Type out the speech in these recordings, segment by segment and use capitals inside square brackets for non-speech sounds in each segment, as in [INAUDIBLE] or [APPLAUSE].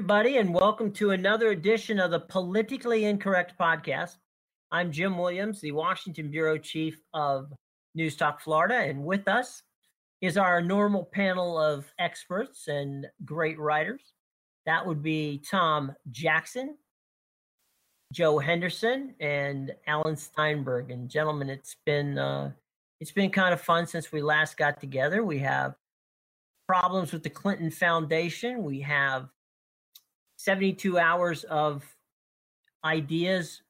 everybody, and welcome to another edition of the Politically Incorrect Podcast. I'm Jim Williams, the Washington Bureau Chief of News Talk Florida, and with us is our normal panel of experts and great writers. That would be Tom Jackson, Joe Henderson, and Alan Steinberg. And gentlemen, it's been uh, it's been kind of fun since we last got together. We have problems with the Clinton Foundation. We have 72 hours of ideas,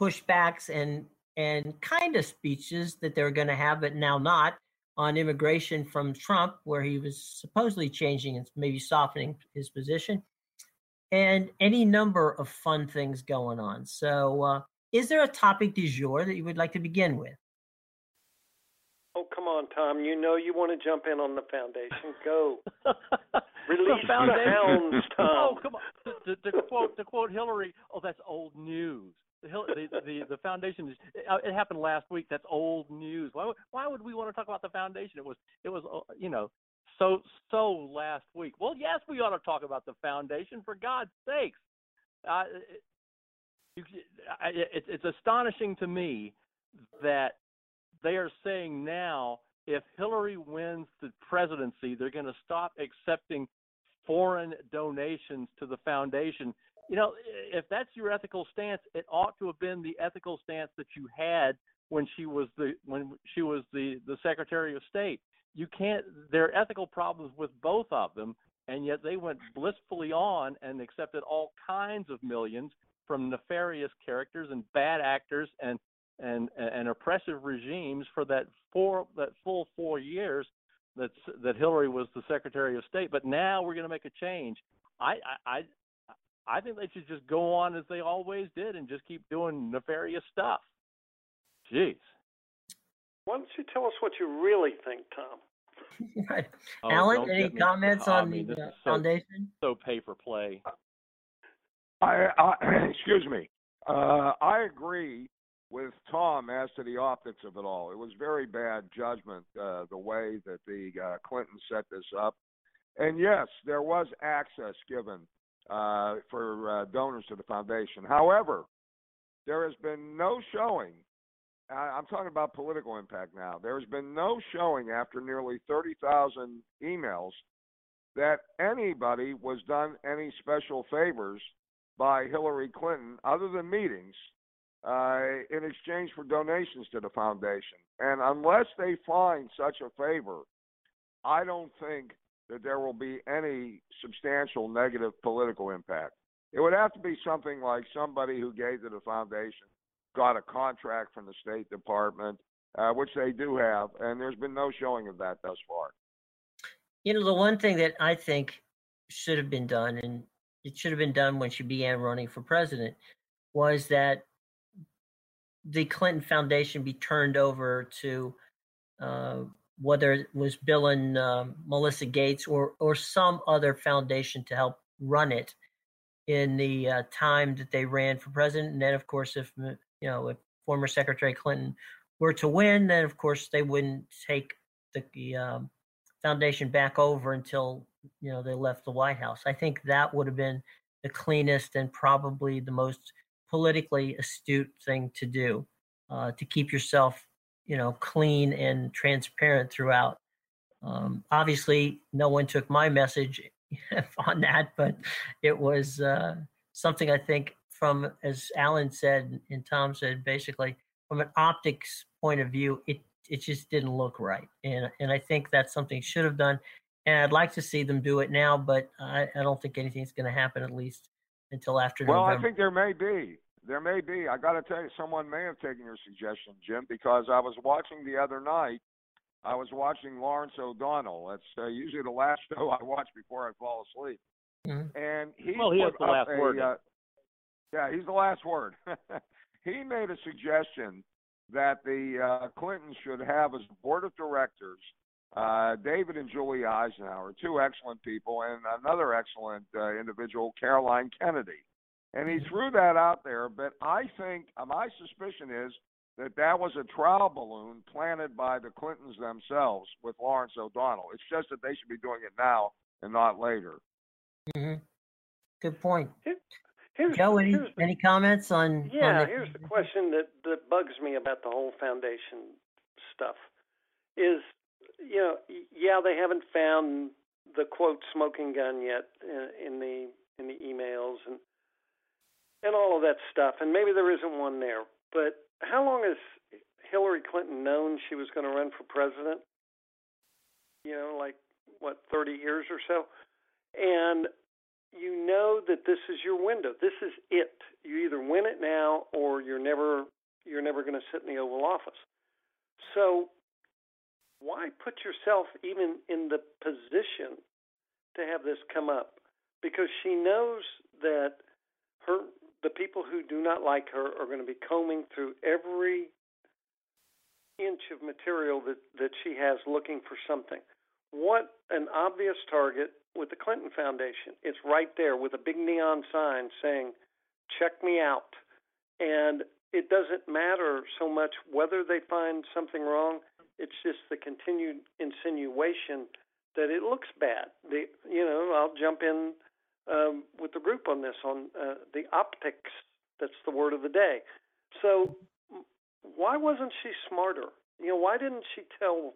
pushbacks, and and kind of speeches that they're going to have, but now not on immigration from Trump, where he was supposedly changing and maybe softening his position, and any number of fun things going on. So, uh, is there a topic du jour that you would like to begin with? Oh, come on, Tom. You know you want to jump in on the foundation. Go. [LAUGHS] Release the, foundation. the hounds, [LAUGHS] Tom. Oh, come on. To, to, to, quote to quote Hillary, oh, that's old news. The, the, the, the foundation is. It happened last week. That's old news. Why would, why would we want to talk about the foundation? It was it was uh, you know so so last week. Well, yes, we ought to talk about the foundation for God's sakes. Uh, it, it, it's astonishing to me that they are saying now if Hillary wins the presidency, they're going to stop accepting foreign donations to the foundation. You know, if that's your ethical stance, it ought to have been the ethical stance that you had when she was the when she was the the Secretary of State. You can't. There are ethical problems with both of them, and yet they went blissfully on and accepted all kinds of millions from nefarious characters and bad actors and and and oppressive regimes for that four that full four years that that Hillary was the Secretary of State. But now we're going to make a change. I I I think they should just go on as they always did and just keep doing nefarious stuff. Jeez. Why don't you tell us what you really think, Tom? [LAUGHS] oh, Alan, any comments on I mean, the uh, so, foundation? So pay for play. I, I [CLEARS THROAT] excuse me. Uh, I agree with Tom as to the optics of it all. It was very bad judgment uh, the way that the uh, Clinton set this up. And yes, there was access given uh, for uh, donors to the foundation. However, there has been no showing. I'm talking about political impact now. There has been no showing after nearly 30,000 emails that anybody was done any special favors by Hillary Clinton other than meetings uh, in exchange for donations to the foundation. And unless they find such a favor, I don't think that there will be any substantial negative political impact. It would have to be something like somebody who gave to the foundation got a contract from the State Department, uh, which they do have, and there's been no showing of that thus far. You know, the one thing that I think should have been done, and it should have been done when she began running for president, was that the Clinton Foundation be turned over to uh, whether it was Bill and uh, Melissa Gates or or some other foundation to help run it in the uh, time that they ran for president. And then, of course, if you know if former Secretary Clinton were to win, then of course they wouldn't take the, the um, foundation back over until you know they left the White House. I think that would have been the cleanest and probably the most politically astute thing to do uh, to keep yourself, you know, clean and transparent throughout. Um, obviously, no one took my message [LAUGHS] on that, but it was uh, something I think from, as Alan said and Tom said, basically from an optics point of view, it it just didn't look right, and and I think that's something should have done. And I'd like to see them do it now, but I, I don't think anything's going to happen at least until after well, November. I think there may be. There may be. I got to tell you, someone may have taken your suggestion, Jim, because I was watching the other night. I was watching Lawrence O'Donnell. That's uh, usually the last [LAUGHS] show I watch before I fall asleep. Mm-hmm. And he well, he has the last a, word. Uh, yeah, he's the last word. [LAUGHS] he made a suggestion that the uh, Clintons should have as board of directors uh, David and Julie Eisenhower, two excellent people, and another excellent uh, individual, Caroline Kennedy. And he mm-hmm. threw that out there, but I think uh, my suspicion is that that was a trial balloon planted by the Clintons themselves with Lawrence O'Donnell. It's just that they should be doing it now and not later. Mm-hmm. Good point. Here's, Joe, any, here's the, any comments on? yeah, on the, here's the question that that bugs me about the whole foundation stuff. Is you know, yeah, they haven't found the quote smoking gun yet in, in the in the emails and and all of that stuff, and maybe there isn't one there. But how long has Hillary Clinton known she was going to run for president? You know, like what, 30 years or so? And you know that this is your window. This is it. You either win it now or you're never you're never going to sit in the Oval Office. So why put yourself even in the position to have this come up? Because she knows that her the people who do not like her are going to be combing through every inch of material that that she has looking for something. What an obvious target with the Clinton Foundation. It's right there with a big neon sign saying, check me out. And it doesn't matter so much whether they find something wrong, it's just the continued insinuation that it looks bad. The, you know, I'll jump in um, with the group on this on uh, the optics. That's the word of the day. So, why wasn't she smarter? You know, why didn't she tell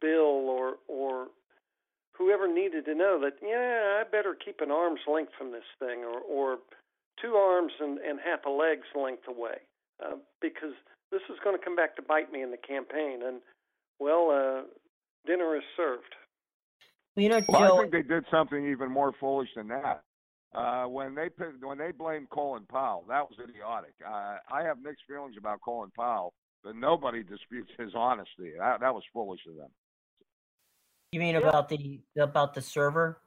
Bill or or whoever needed to know that, yeah, I better keep an arm's length from this thing, or, or two arms and, and half a leg's length away, uh, because this is going to come back to bite me in the campaign. And well, uh, dinner is served. Well, you know, Well, Joe, I think they did something even more foolish than that. Uh, when they when they blamed Colin Powell, that was idiotic. Uh, I have mixed feelings about Colin Powell, but nobody disputes his honesty. That, that was foolish of them. you mean Yeah. about the about the server?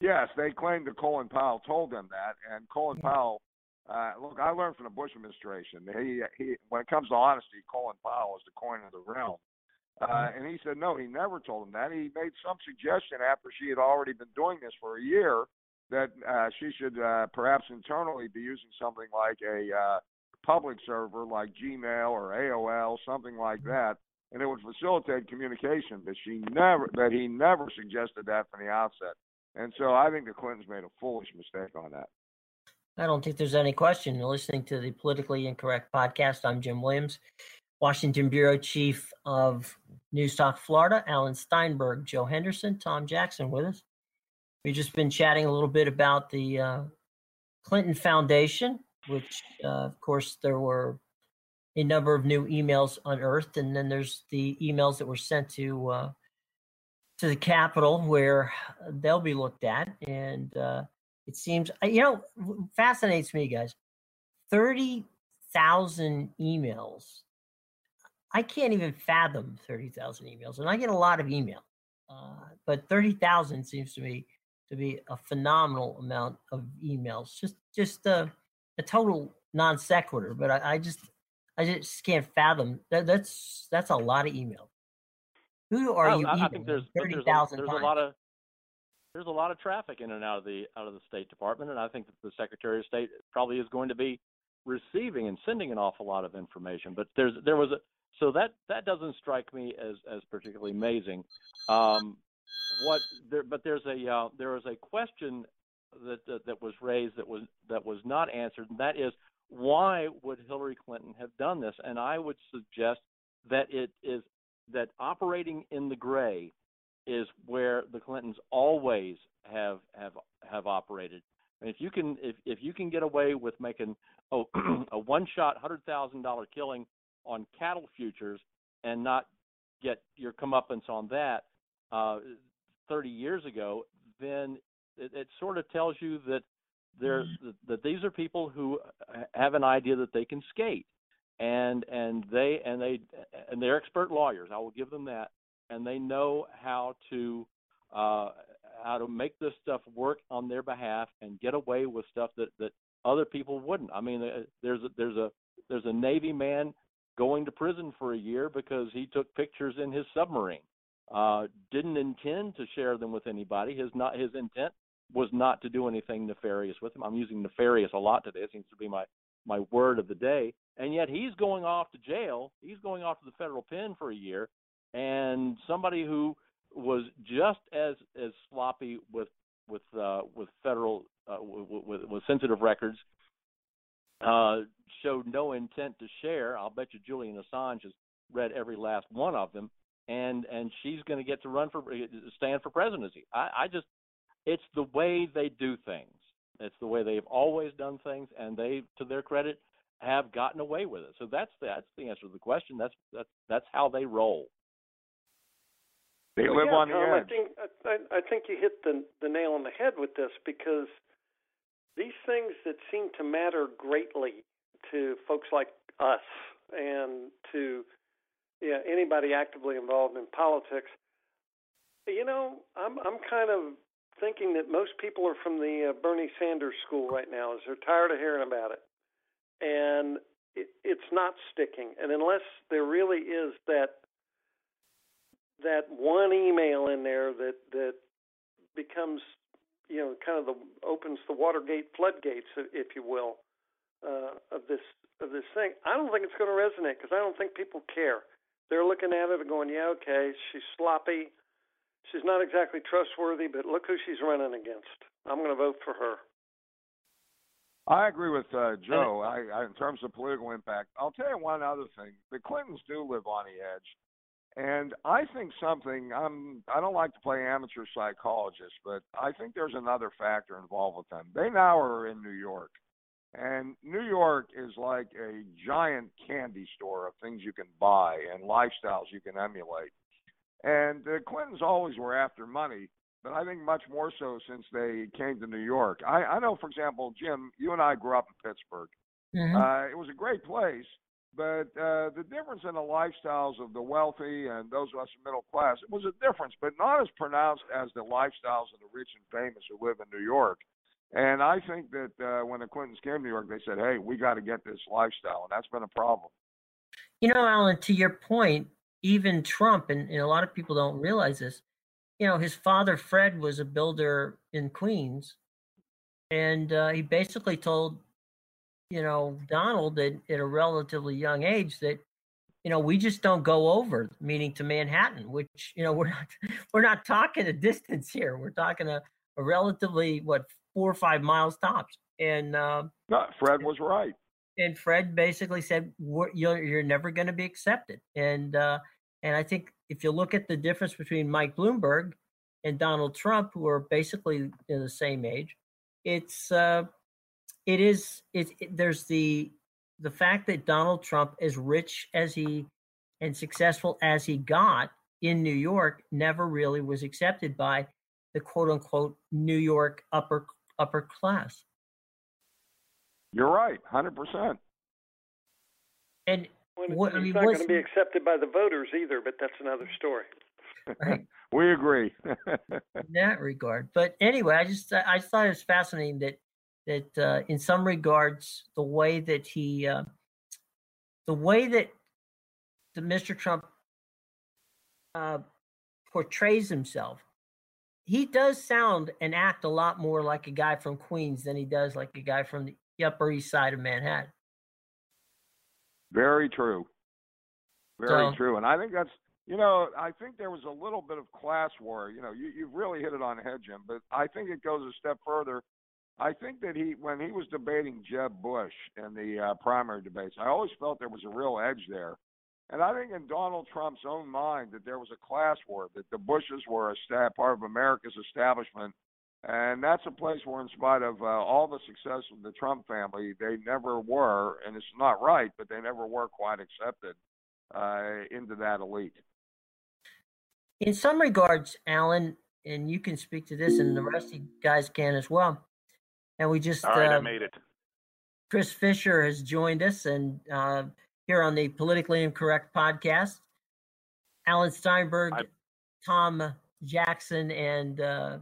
Yes, they claimed that Colin Powell told them that, and Colin Yeah. Powell. Uh, look, I learned from the Bush administration. He, he, when it comes to honesty, Colin Powell is the coin of the realm. Uh, and he said no, he never told him that. He made some suggestion after she had already been doing this for a year that uh, she should uh, perhaps internally be using something like a uh, public server like Gmail or AOL, something like that, and it would facilitate communication. But she never, that he never suggested that from the outset. And so I think the Clintons made a foolish mistake on that. I don't think there's any question. You're listening to the Politically Incorrect podcast. I'm Jim Williams, Washington Bureau Chief of Newstalk Florida, Alan Steinberg, Joe Henderson, Tom Jackson with us. We've just been chatting a little bit about the uh, Clinton Foundation, which, uh, of course, there were a number of new emails unearthed, and then there's the emails that were sent to uh, to the Capitol where they'll be looked at, and uh, it seems uh, you know fascinates me, guys. Thirty thousand emails. I can't even fathom thirty thousand emails, and I get a lot of email, uh, but thirty thousand seems to me to be a phenomenal amount of emails. Just just a, a total non sequitur, but I, I just I just can't fathom that. That's that's a lot of email. Who are Oh, you? I, I think there's thirty there's a, there's a lot of there's a lot of traffic in and out of the out of the State Department, and I think that the Secretary of State probably is going to be receiving and sending an awful lot of information. But there's there was a so that that doesn't strike me as as particularly amazing. Um, what there, but there's a uh, a question that, that that was raised that was that was not answered, and that is why would Hillary Clinton have done this? And I would suggest that it is that operating in the gray is where the Clintons always have have have operated. And if you can if if you can get away with making oh, a [CLEARS THROAT] one shot hundred thousand dollar killing on cattle futures and not get your comeuppance on that uh, 30 years ago, then it, it sort of tells you that they're that, that these are people who have an idea that they can skate and and they and they and they're expert lawyers. I will give them that, and they know how to uh, how to make this stuff work on their behalf and get away with stuff that that other people wouldn't. I mean, uh, there's a, there's a there's a Navy man going to prison for a year because he took pictures in his submarine. Uh, didn't intend to share them with anybody. His not his intent was not to do anything nefarious with them. I'm using nefarious a lot today. It seems to be my my word of the day. And yet he's going off to jail. He's going off to the federal pen for a year. And somebody who was just as as sloppy with with uh, with federal uh, with, with sensitive records uh, showed no intent to share. I'll bet you Julian Assange has read every last one of them, and and she's going to get to run for stand for presidency. I, I just it's the way they do things. It's the way they've always done things, and they, to their credit, have gotten away with it. So that's that's the answer to the question. That's that's that's how they roll. They live yeah, on the edge. I think I, I think you hit the the nail on the head with this because these things that seem to matter greatly to folks like us and to yeah, anybody actively involved in politics. You know, I'm I'm kind of thinking that most people are from the uh, Bernie Sanders school right now, as they're tired of hearing about it, and it, it's not sticking. And unless there really is that that one email in there that that becomes you know kind of the opens the Watergate floodgates, if you will, uh, of this of this thing. I don't think it's going to resonate because I don't think people care. They're looking at it and going, yeah, okay, she's sloppy. She's not exactly trustworthy, but look who she's running against. I'm going to vote for her. I agree with uh, Joe. I, I, in terms of political impact, I'll tell you one other thing: the Clintons do live on the edge, and I think something. I'm. I don't like to play amateur psychologist, but I think there's another factor involved with them. They now are in New York, and New York is like a giant candy store of things you can buy and lifestyles you can emulate. And the Clintons always were after money, but I think much more so since they came to New York. I, I know, for example, Jim, you and I grew up in Pittsburgh. Mm-hmm. Uh, it was a great place, but uh, the difference in the lifestyles of the wealthy and those of us in middle class, it was a difference, but not as pronounced as the lifestyles of the rich and famous who live in New York. And I think that uh, when the Clintons came to New York, they said, "Hey, we got to get this lifestyle," and that's been a problem. You know, Alan, to your point, even Trump, and, and a lot of people don't realize this. You know, his father Fred was a builder in Queens, and uh, he basically told, you know, Donald at, at a relatively young age that, you know, we just don't go over, meaning to Manhattan, which you know [LAUGHS] we're not we're not talking a distance here. We're talking a, a relatively what four or five miles tops. And uh, no, Fred was right. And Fred basically said, "You're you're never going to be accepted." And uh, and I think if you look at the difference between Mike Bloomberg and Donald Trump, who are basically in the same age, it's uh, it is it, it there's the the fact that Donald Trump, as rich as he and successful as he got in New York, never really was accepted by the quote unquote New York upper upper class. You're right, hundred percent. And what, I mean, not going to be accepted by the voters either, but that's another story. Right. [LAUGHS] we agree. [LAUGHS] in that regard, but anyway, I just I thought it was fascinating that that uh, in some regards the way that he uh, the way that the Mr. Trump uh, portrays himself he does sound and act a lot more like a guy from Queens than he does like a guy from the Upper East Side of Manhattan. Very true. Very so, true. And I think that's, you know, I think there was a little bit of class war. You know, you, you've really hit it on the head, Jim, but I think it goes a step further. I think that he, when he was debating Jeb Bush in the uh, primary debates, I always felt there was a real edge there. And I think in Donald Trump's own mind that there was a class war, that the Bushes were a sta- part of America's establishment. And that's a place where, in spite of uh, all the success of the Trump family, they never were, and it's not right, but they never were quite accepted uh, into that elite. In some regards, Alan, and you can speak to this, and the rest of you guys can as well. And we just all right, uh, I made it. Chris Fisher has joined us, and uh, here on the Politically Incorrect podcast. Alan Steinberg, I... Tom Jackson, and uh,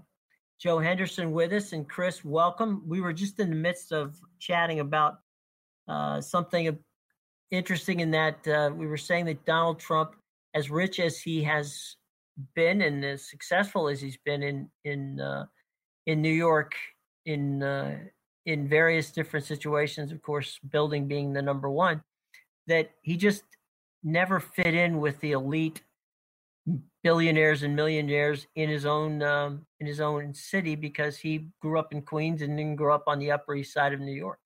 Joe Henderson with us. And Chris, welcome. We were just in the midst of chatting about uh, something interesting in that uh, we were saying that Donald Trump, as rich as he has been and as successful as he's been in in uh, in New York, in uh, in various different situations, of course, building being the number one that he just never fit in with the elite billionaires and millionaires in his own um, in his own city because he grew up in Queens and then grew up on the Upper East Side of New York.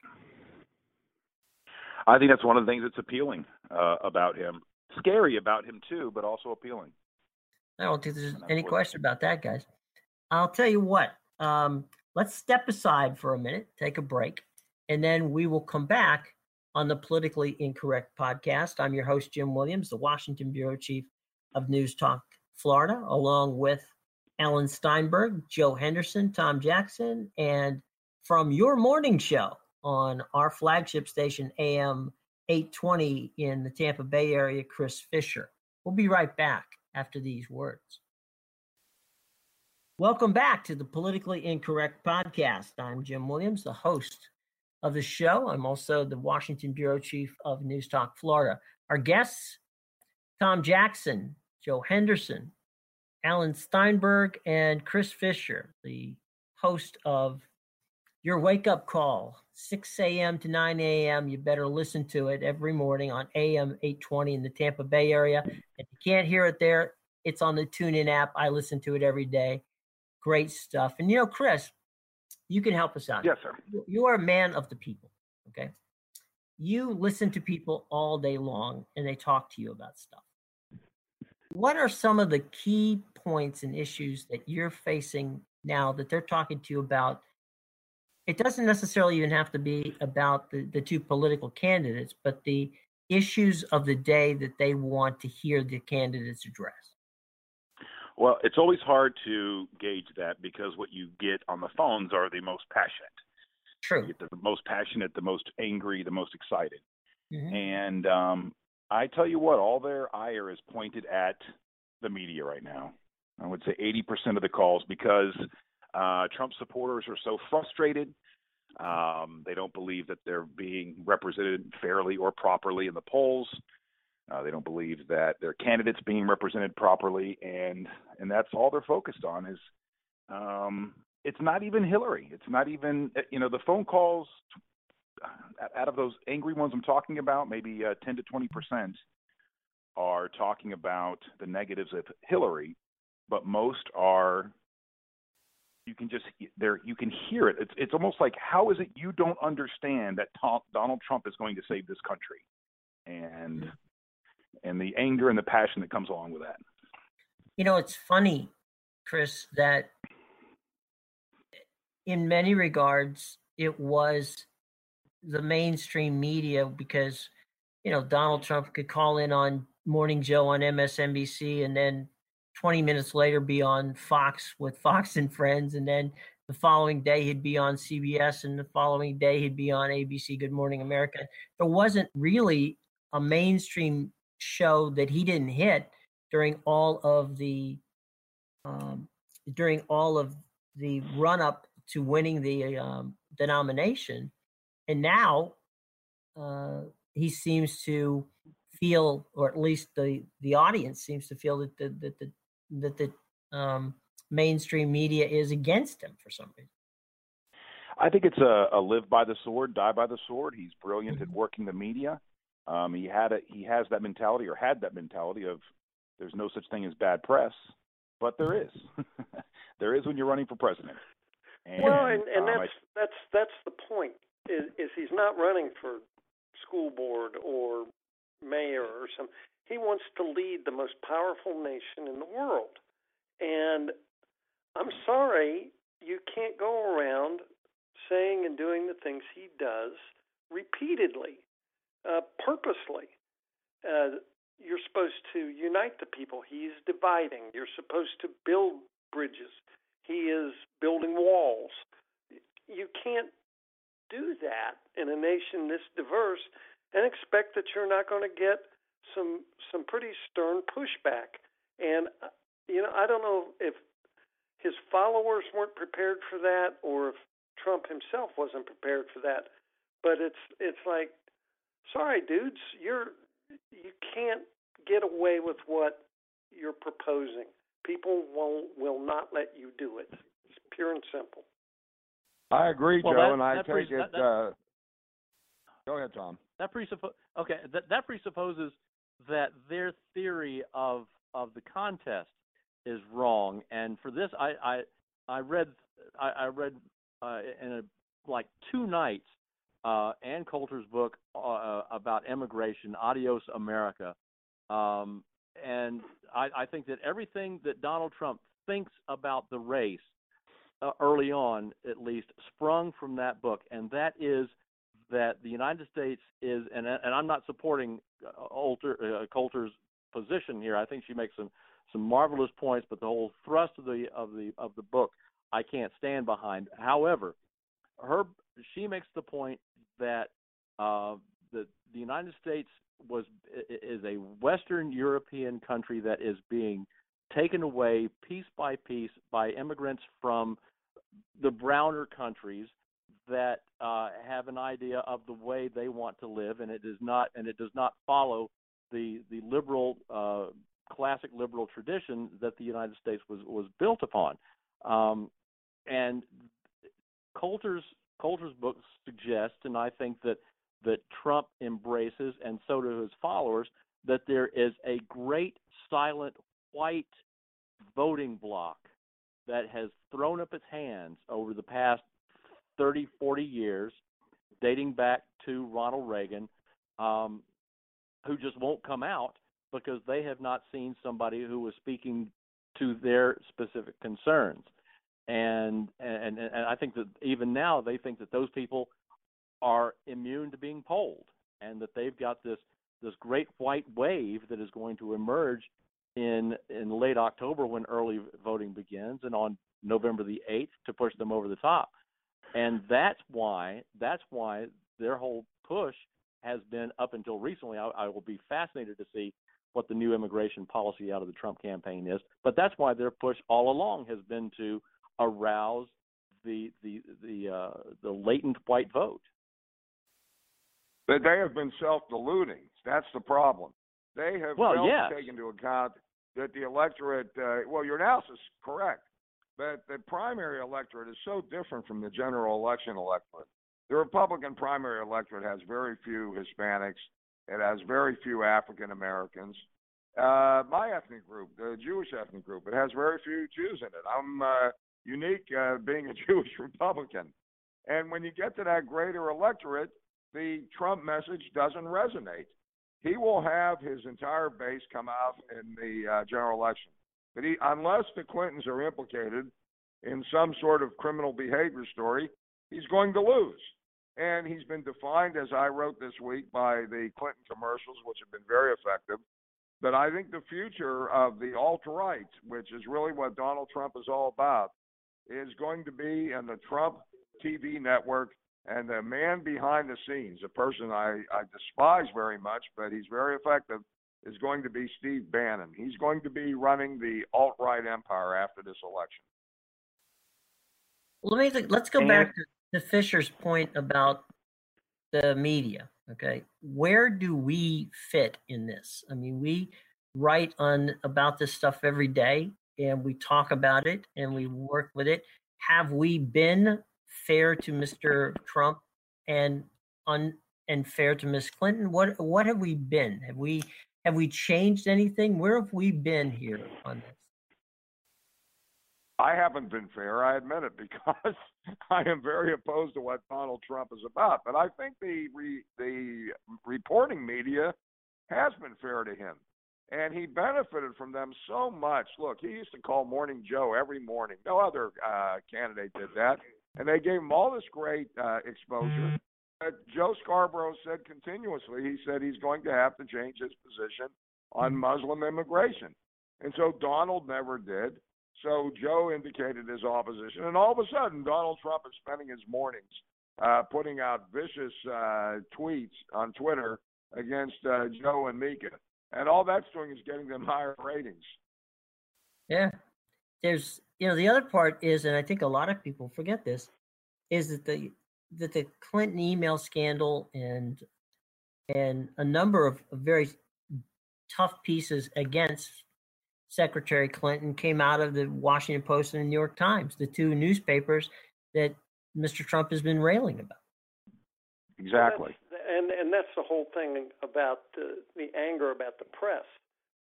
I think that's one of the things that's appealing uh, about him. Scary about him too, but also appealing. I don't think there's any question about that, guys. I'll tell you what. Um, let's step aside for a minute, take a break, and then we will come back on the Politically Incorrect podcast. I'm your host, Jim Williams, the Washington Bureau Chief of News Talk Florida, along with Alan Steinberg, Joe Henderson, Tom Jackson, and from your morning show on our flagship station, AM 820 in the Tampa Bay area, Chris Fisher. We'll be right back after these words. Welcome back to the Politically Incorrect Podcast. I'm Jim Williams, the host of the show. I'm also the Washington Bureau Chief of News Talk Florida. Our guests, Tom Jackson, Joe Henderson, Alan Steinberg, and Chris Fisher, the host of Your Wake Up Call, 6 a.m. to 9 a.m. You better listen to it every morning on AM 820 in the Tampa Bay area. If you can't hear it there, it's on the TuneIn app. I listen to it every day. Great stuff. And you know, Chris, you can help us out. Yes, sir. You are a man of the people. Okay. You listen to people all day long and they talk to you about stuff. What are some of the key points and issues that you're facing now that they're talking to you about? It doesn't necessarily even have to be about the, the two political candidates, but the issues of the day that they want to hear the candidates address. Well, it's always hard to gauge that because what you get on the phones are the most passionate. True. You get the most passionate, the most angry, the most excited. Mhm. And um, I tell you what, all their ire is pointed at the media right now. I would say 80% of the calls because uh, Trump supporters are so frustrated. Um, they don't believe that they're being represented fairly or properly in the polls. Uh, they don't believe that their candidates being represented properly, and and that's all they're focused on. Is um, it's not even Hillary. It's not even you know the phone calls out of those angry ones I'm talking about, maybe uh, 10 to 20 percent are talking about the negatives of Hillary, but most are you can just there you can hear it. It's it's almost like how is it you don't understand that Tom, Donald Trump is going to save this country, and and the anger and the passion that comes along with that. You know, it's funny, Chris, that in many regards it was the mainstream media because you know Donald Trump could call in on Morning Joe on MSNBC and then 20 minutes later be on Fox with Fox and Friends and then the following day he'd be on CBS and the following day he'd be on ABC Good Morning America. There wasn't really a mainstream show that he didn't hit during all of the um, during all of the run up to winning the um, the nomination, and now uh, he seems to feel, or at least the the audience seems to feel that the that the that the um, mainstream media is against him for some reason. I think it's a, a live by the sword, die by the sword. He's brilliant Mm-hmm. at working the media. Um, he had a, he has that mentality, or had that mentality of there's no such thing as bad press, but there is. [LAUGHS] there is when you're running for president. And, well, and, and um, I- that's that's that's the point. Is, is he's not running for school board or mayor or some. He wants to lead the most powerful nation in the world, and I'm sorry you can't go around saying and doing the things he does repeatedly, uh, purposely. Uh, you're supposed to unite the people. He's dividing. You're supposed to build bridges. He is building walls. You can't do that in a nation this diverse and expect that you're not going to get some some pretty stern pushback. And uh, you know, I don't know if his followers weren't prepared for that or if Trump himself wasn't prepared for that. But it's it's like, sorry, dudes, you're you can't get away with what you're proposing. People won't will not let you do it. It's pure and simple. I agree, Well, Joe, that- and I take pres- it. that- that- uh, go ahead, Tom. That presupposes okay. That that presupposes that their theory of of the contest is wrong. And for this, I I, I read I, I read uh, in a, like two nights uh, Ann Coulter's book uh, about immigration, Adios America, um, and I, I think that everything that Donald Trump thinks about the race uh, early on, at least, sprung from that book, and that is that the United States is, and and I'm not supporting uh, Alter, uh, Coulter's position here. I think she makes some some marvelous points, but the whole thrust of the of the of the book I can't stand behind. However, her she makes the point that uh, the the United States was is a Western European country that is being taken away piece by piece by immigrants from the browner countries that uh, have an idea of the way they want to live, and it does not and it does not follow the the liberal uh, classic liberal tradition that the United States was was built upon. Um, and Coulter's Coulter's book suggests, and I think that that Trump embraces, and so do his followers, that there is a great silent white voting bloc that has thrown up its hands over the past 30, 40 years, dating back to Ronald Reagan, um, who just won't come out because they have not seen somebody who was speaking to their specific concerns. And, and and I think that even now they think that those people are immune to being polled, and that they've got this this great white wave that is going to emerge in in late October when early voting begins, and on November the eighth to push them over the top. And that's why that's why their whole push has been up until recently. I, I will be fascinated to see what the new immigration policy out of the Trump campaign is. But that's why their push all along has been to arouse the the the uh, the latent white vote. But they have been self-deluding. That's the problem. They have well, yes. to take into account that the electorate. Uh, well, your analysis is correct, but the primary electorate is so different from the general election electorate. The Republican primary electorate has very few Hispanics. It has very few African Americans. Uh, my ethnic group, the Jewish ethnic group, it has very few Jews in it. I'm uh, unique uh, being a [LAUGHS] Jewish Republican. And when you get to that greater electorate, the Trump message doesn't resonate he will have his entire base come out in the uh, general election. But he, unless the Clintons are implicated in some sort of criminal behavior story, he's going to lose. And he's been defined, as I wrote this week, by the Clinton commercials, which have been very effective. But I think the future of the alt right, which is really what Donald Trump is all about, is going to be in the Trump TV network and the man behind the scenes, a person I, I despise very much, but he's very effective, is going to be Steve Bannon. He's going to be running the alt right empire after this election. Let me think, let's go And- back to, to Fisher's point about the media. Okay, where do we fit in this? I mean, we write on about this stuff every day, and we talk about it, and we work with it. Have we been fair to Mr. Trump and un and fair to Miss Clinton? What what have we been? Have we have we changed anything? Where have we been here on this? I haven't been fair, I admit it, [LAUGHS] because I am very opposed to what Donald Trump is about. But I think the re, the reporting media has been fair to him, and he benefited from them so much. Look, he used to call Morning Joe every morning. No other uh, candidate did that, and they gave him all this great uh, exposure. But Joe Scarborough said continuously, he said he's going to have to change his position on Muslim immigration, and so Donald never did. So Joe indicated his opposition, and all of a sudden, Donald Trump is spending his mornings uh, putting out vicious uh, tweets on Twitter against uh, Joe and Mika, and all that's doing is getting them [LAUGHS] higher ratings. Yeah. There's you know the other part is, and I think a lot of people forget this, is that the that the Clinton email scandal and and a number of very tough pieces against Secretary Clinton came out of the Washington Post and the New York Times, the two newspapers that Mr. Trump has been railing about. Exactly. And that's the whole thing about the, the anger about the press.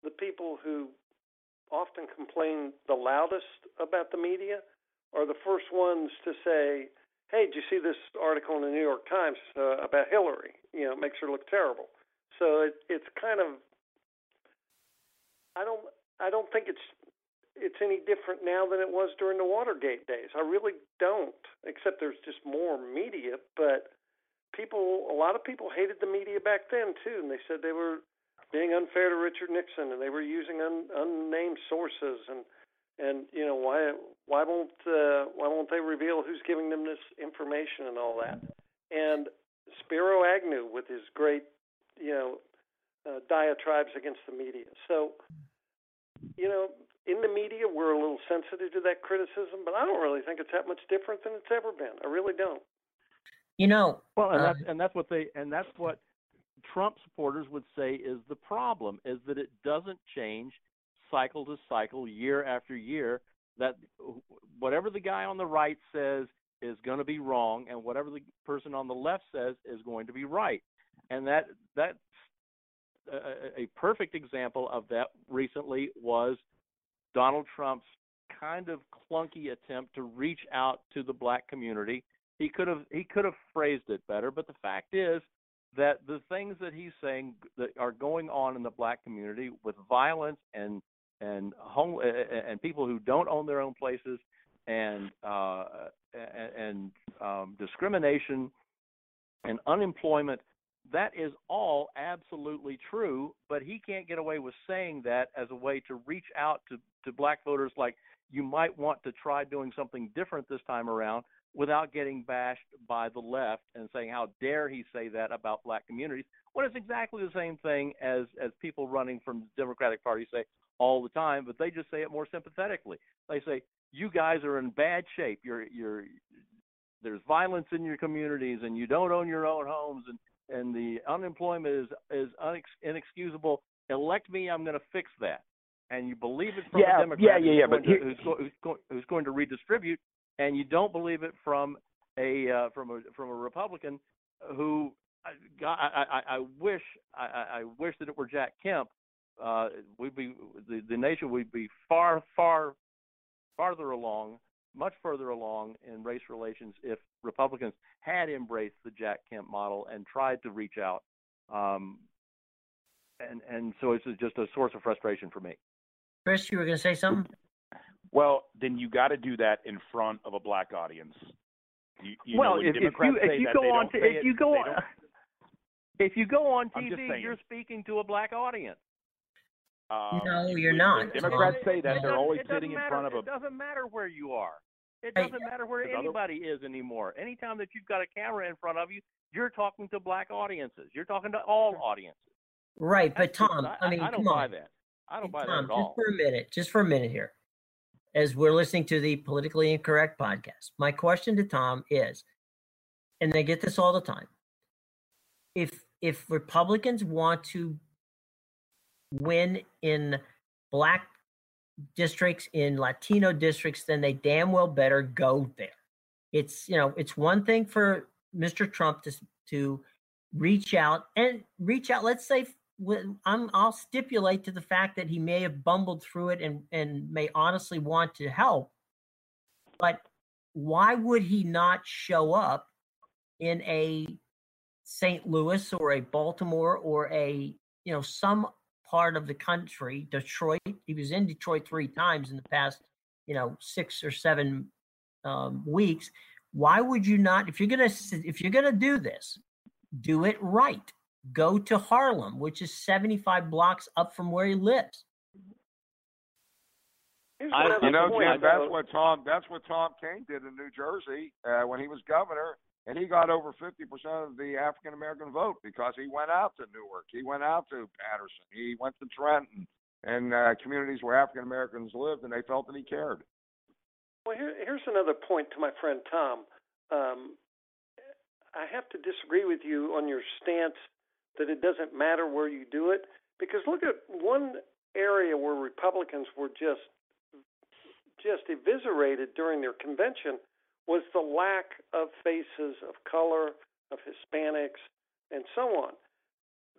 The people who often complain the loudest about the media are the first ones to say, "Hey, did you see this article in the New York Times uh, about Hillary? You know, it makes her look terrible." So it, it's kind of I don't I don't think it's it's any different now than it was during the Watergate days. I really don't, except there's just more media. But people, a lot of people hated the media back then too, and they said they were being unfair to Richard Nixon, and they were using un, unnamed sources, and and you know why why won't uh, why won't they reveal who's giving them this information and all that? And Spiro Agnew with his great you know uh, diatribes against the media. So you know in the media we're a little sensitive to that criticism, but I don't really think it's that much different than it's ever been. I really don't. You know, well, and uh, that's and that's what they and that's what Trump supporters would say is the problem is that it doesn't change cycle to cycle, year after year. That whatever the guy on the right says is going to be wrong, and whatever the person on the left says is going to be right. And that that's a, a perfect example of that recently was Donald Trump's kind of clunky attempt to reach out to the black community. He could have he could have phrased it better, but the fact is that the things that he's saying that are going on in the black community with violence and and home and people who don't own their own places and uh, and um, discrimination and unemployment that is all absolutely true but he can't get away with saying that as a way to reach out to to black voters like you might want to try doing something different this time around without getting bashed by the left and saying how dare he say that about black communities when it's exactly the same thing as as people running from the Democratic Party say all the time, but they just say it more sympathetically. They say you guys are in bad shape. You're you're there's violence in your communities and you don't own your own homes and and the unemployment is is unex- inexcusable. Elect me, I'm going to fix that. And you believe it from yeah, a Democrat yeah, yeah, yeah, who's, but going to, who's, go, who's, go, who's going to redistribute and you don't believe it from a uh, from a from a Republican who I, I, I wish I, I wish that it were Jack Kemp. Uh, we'd be the, the nation would be far far farther along, much further along in race relations if Republicans had embraced the Jack Kemp model and tried to reach out. Um, and and so it's just a source of frustration for me. Chris, you were going to say something. Well, then you got to do that in front of a black audience. You, you well, know, if, if you if you that, go on to, if it, you go on [LAUGHS] if you go on I'm just TV, you're speaking to a black audience. um, No, you- you're when not. Democrats say that they're always it doesn't sitting in front of a. It doesn't matter where you are. It doesn't matter where Because other- anybody is anymore. Anytime that you've got a camera in front of you, you're talking to black audiences. You're talking to all audiences. Right, but Tom, I, mean, I don't come buy on. that. I don't buy Tom, that at all. Just for a minute, just for a minute here, as we're listening to the politically incorrect podcast, my question to Tom is, and they get this all the time: if if Republicans want to win in black districts, in Latino districts, then they damn well better go there. It's you know, it's one thing for Mr. Trump to to reach out and reach out. Let's say I'm I'll stipulate to the fact that he may have bumbled through it and and may honestly want to help. But why would he not show up in a St. Louis or a Baltimore or a you know some part of the country, Detroit? He was in Detroit three times in the past you know six or seven um, weeks. Why would you not? If you're gonna if you're gonna do this, do it right go to Harlem, which is 75 blocks up from where he lives. I- You know, Jim, that's what Tom that's what Tom Kean did in New Jersey uh, when he was governor, and he got over fifty percent of the African American vote because he went out to Newark, he went out to Paterson, he went to Trenton, and uh, communities where African Americans lived, and they felt that he cared. Well, here, here's another point to my friend Tom. Um, I have to disagree with you on your stance that it doesn't matter where you do it, because look at one area where Republicans were just just eviscerated during their convention was the lack of faces of color, of Hispanics, and so on.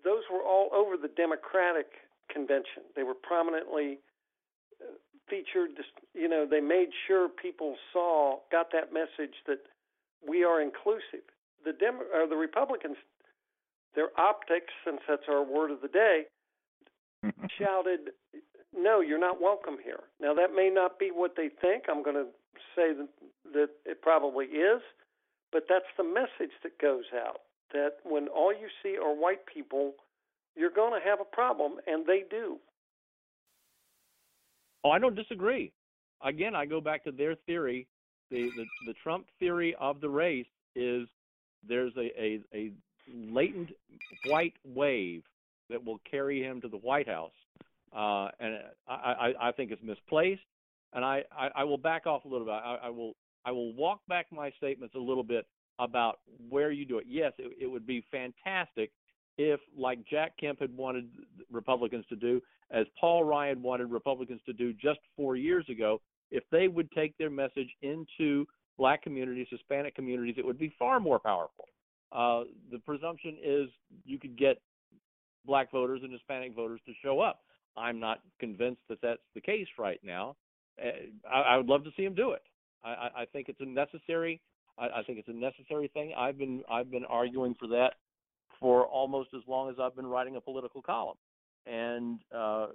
Those were all over the Democratic convention. They were prominently uh, featured, you know, they made sure people saw, got that message that we are inclusive. The Dem- or the Republicans, their optics, since that's our word of the day, [LAUGHS] shouted, "No, you're not welcome here." Now that may not be what they think. I'm going to say that, that it probably is, but that's the message that goes out. That when all you see are white people, you're going to have a problem, and they do. Oh, I don't disagree. Again, I go back to their theory. The the, the Trump theory of the race is there's a, a, a latent white wave that will carry him to the White House, uh, and I, I, I think it's misplaced. And I, I, I will back off a little bit. I, I will I will walk back my statements a little bit about where you do it. Yes, it, it would be fantastic if, like Jack Kemp had wanted Republicans to do, as Paul Ryan wanted Republicans to do just four years ago, if they would take their message into black communities, Hispanic communities, it would be far more powerful. Uh, the presumption is you could get black voters and Hispanic voters to show up. I'm not convinced that that's the case right now. Uh, I, I would love to see him do it. I, I think it's a necessary. I, I think it's a necessary thing. I've been I've been arguing for that for almost as long as I've been writing a political column, and uh,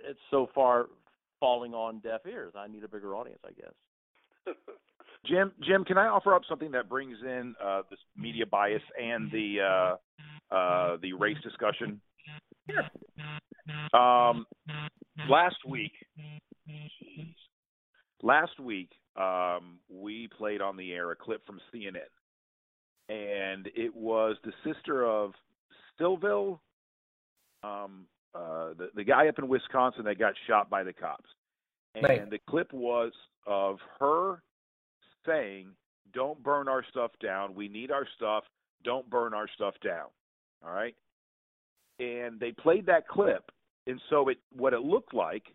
it's so far falling on deaf ears. I need a bigger audience, I guess. [LAUGHS] Jim, Jim, can I offer up something that brings in uh, this media bias and the uh, uh, the race discussion? Um, last week, last week, um, we played on the air a clip from CNN, and it was the sister of Sylville, um, uh, the the guy up in Wisconsin that got shot by the cops, and Right. the clip was of her saying, "Don't burn our stuff down. We need our stuff. Don't burn our stuff down." All right. And they played that clip, and so it what it looked like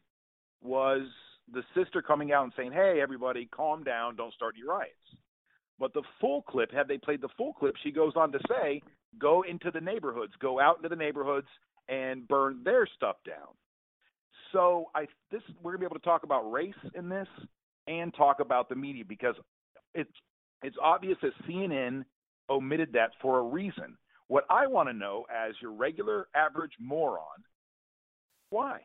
was the sister coming out and saying, "Hey, everybody, calm down. Don't start any riots." But the full clip, had they played the full clip, she goes on to say, "Go into the neighborhoods. Go out into the neighborhoods and burn their stuff down." So I this we're gonna be able to talk about race in this and talk about the media because it's it's obvious that CNN omitted that for a reason. What I want to know, as your regular average moron, why?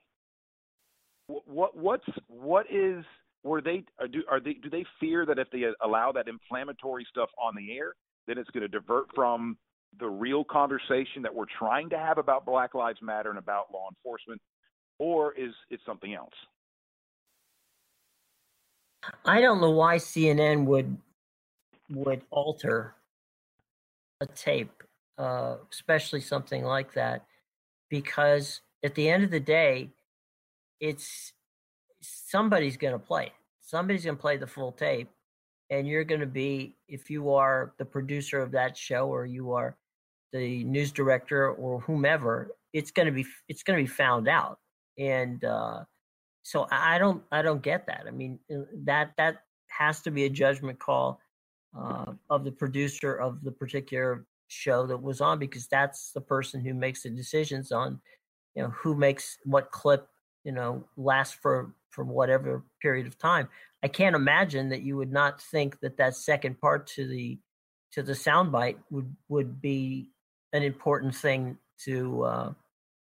What, what what's what is were they are do are they do they fear that if they allow that inflammatory stuff on the air, then it's going to divert from the real conversation that we're trying to have about Black Lives Matter and about law enforcement, or is it something else? I don't know why CNN would would alter a tape, uh, especially something like that, because at the end of the day, it's somebody's going to play. Somebody's going to play the full tape, and you're going to be if you are the producer of that show or you are the news director or whomever, it's going to be it's going to be found out, and uh, so I don't I don't get that. I mean uh, that that has to be a judgment call uh, of the producer of the particular show that was on because that's the person who makes the decisions on you know who makes what clip you know last for for whatever period of time. I can't imagine that you would not think that that second part to the to the soundbite would would be an important thing to uh,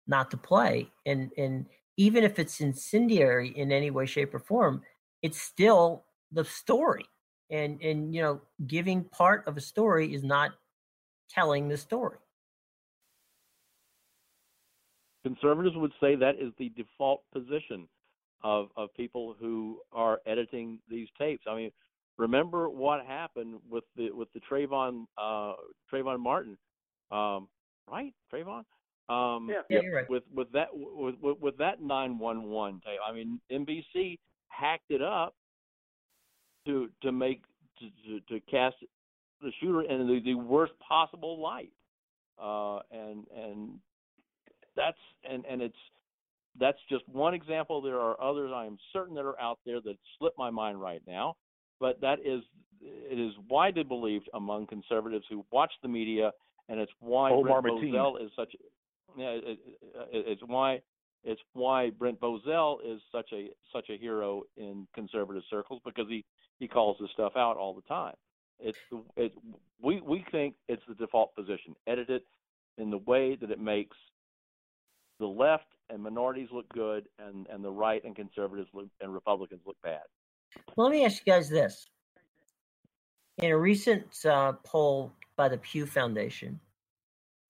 not to play and and even if it's incendiary in any way shape or form it's still the story and and you know giving part of a story is not telling the story Conservatives would say that is the default position of of people who are editing these tapes. I mean, remember what happened with the with the Trayvon uh, Trayvon Martin, um, right? Trayvon. Um, Yeah. yeah you're right with with that with with, with that 911 tape. I mean, NBC hacked it up to to make to to, to cast the shooter in the, the worst possible light, uh, and and that's and and it's that's just one example. There are others I am certain that are out there that slip my mind right now, but that is it is widely believed among conservatives who watch the media, and it's why Omar Rick Moselle is such. Yeah, it, it, it's why It's why Brent Bozell is such a such a hero in conservative circles because he he calls this stuff out all the time. It's the it, we we think it's the default position. Edit it in the way that it makes the left and minorities look good and and the right and conservatives look, and Republicans look bad. Well, let me ask you guys this. In a recent uh, poll by the Pew Foundation,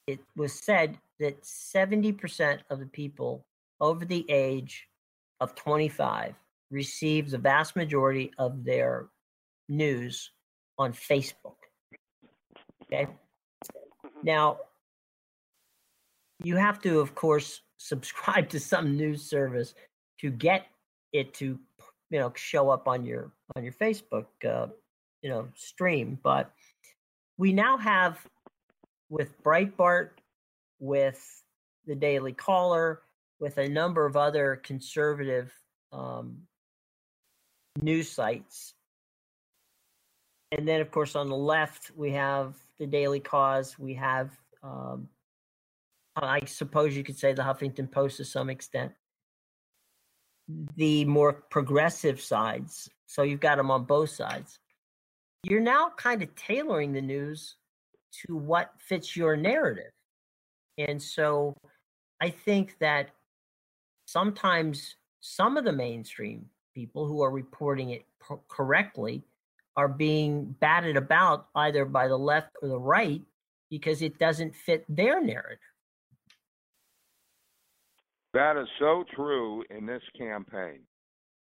it was said that 70% of the people over the age of 25 receive the vast majority of their news on Facebook. Okay. Mm-hmm. Now, you have to, of course, [LAUGHS] subscribe to some news service to get it to, you know, show up on your on your Facebook, uh, you know, stream. But we now have with Breitbart, with the Daily Caller, with a number of other conservative um, news sites. And then, of course, on the left, we have the Daily Kos. We have, um, I suppose you could say, the Huffington Post to some extent. The more progressive sides. So you've got them on both sides. You're now kind of tailoring the news to what fits your narrative. And so I think that sometimes some of the mainstream people who are reporting it correctly are being batted about either by the left or the right because it doesn't fit their narrative. That is so true in this campaign.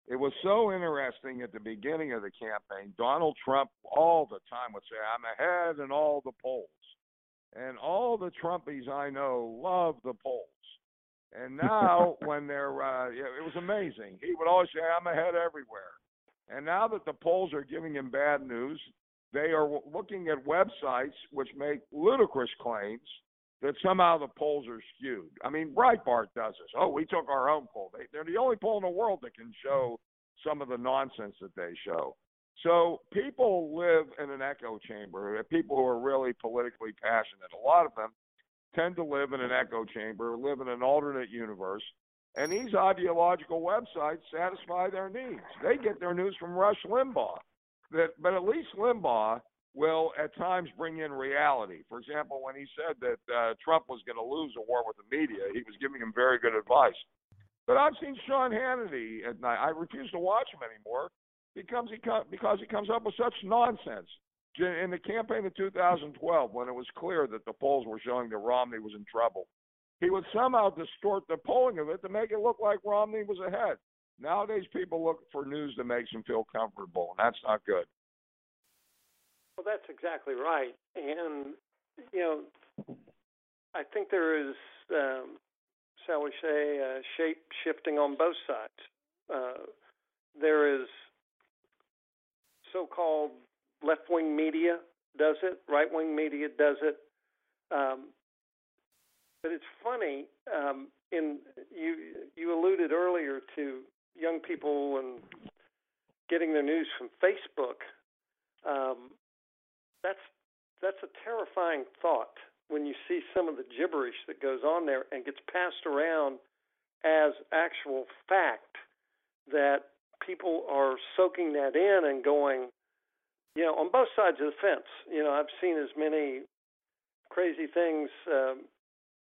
It was so interesting at the beginning of the campaign. Donald Trump all the time would say, I'm ahead in all the polls. And all the Trumpies I know love the polls. And now, [LAUGHS] when they're, uh, it was amazing. He would always say, I'm ahead everywhere. And now that the polls are giving him bad news, they are looking at websites which make ludicrous claims that somehow the polls are skewed. I mean, Breitbart does this. Oh, we took our own poll. They, they're the only poll in the world that can show some of the nonsense that they show. So people live in an echo chamber. People who are really politically passionate, a lot of them tend to live in an echo chamber, live in an alternate universe. And these ideological websites satisfy their needs. They get their news from Rush Limbaugh. That, but at least Limbaugh will at times bring in reality. For example, when he said that uh, Trump was going to lose a war with the media, he was giving him very good advice. But I've seen Sean Hannity at night. I refuse to watch him anymore because he because he comes up with such nonsense. In the campaign of 2012, when it was clear that the polls were showing that Romney was in trouble, he would somehow distort the polling of it to make it look like Romney was ahead. Nowadays, people look for news that makes them feel comfortable, and that's not good. Well, that's exactly right. And, you know, I think there is, um, shall we say, uh, shape shifting on both sides. Uh, there is so called left wing media does it, right wing media does it. Um, but it's funny. Um, in you you alluded earlier to young people and getting their news from Facebook. Um, that's that's a terrifying thought when you see some of the gibberish that goes on there and gets passed around as actual fact that people are soaking that in and going, you know, on both sides of the fence. You know, I've seen as many crazy things um,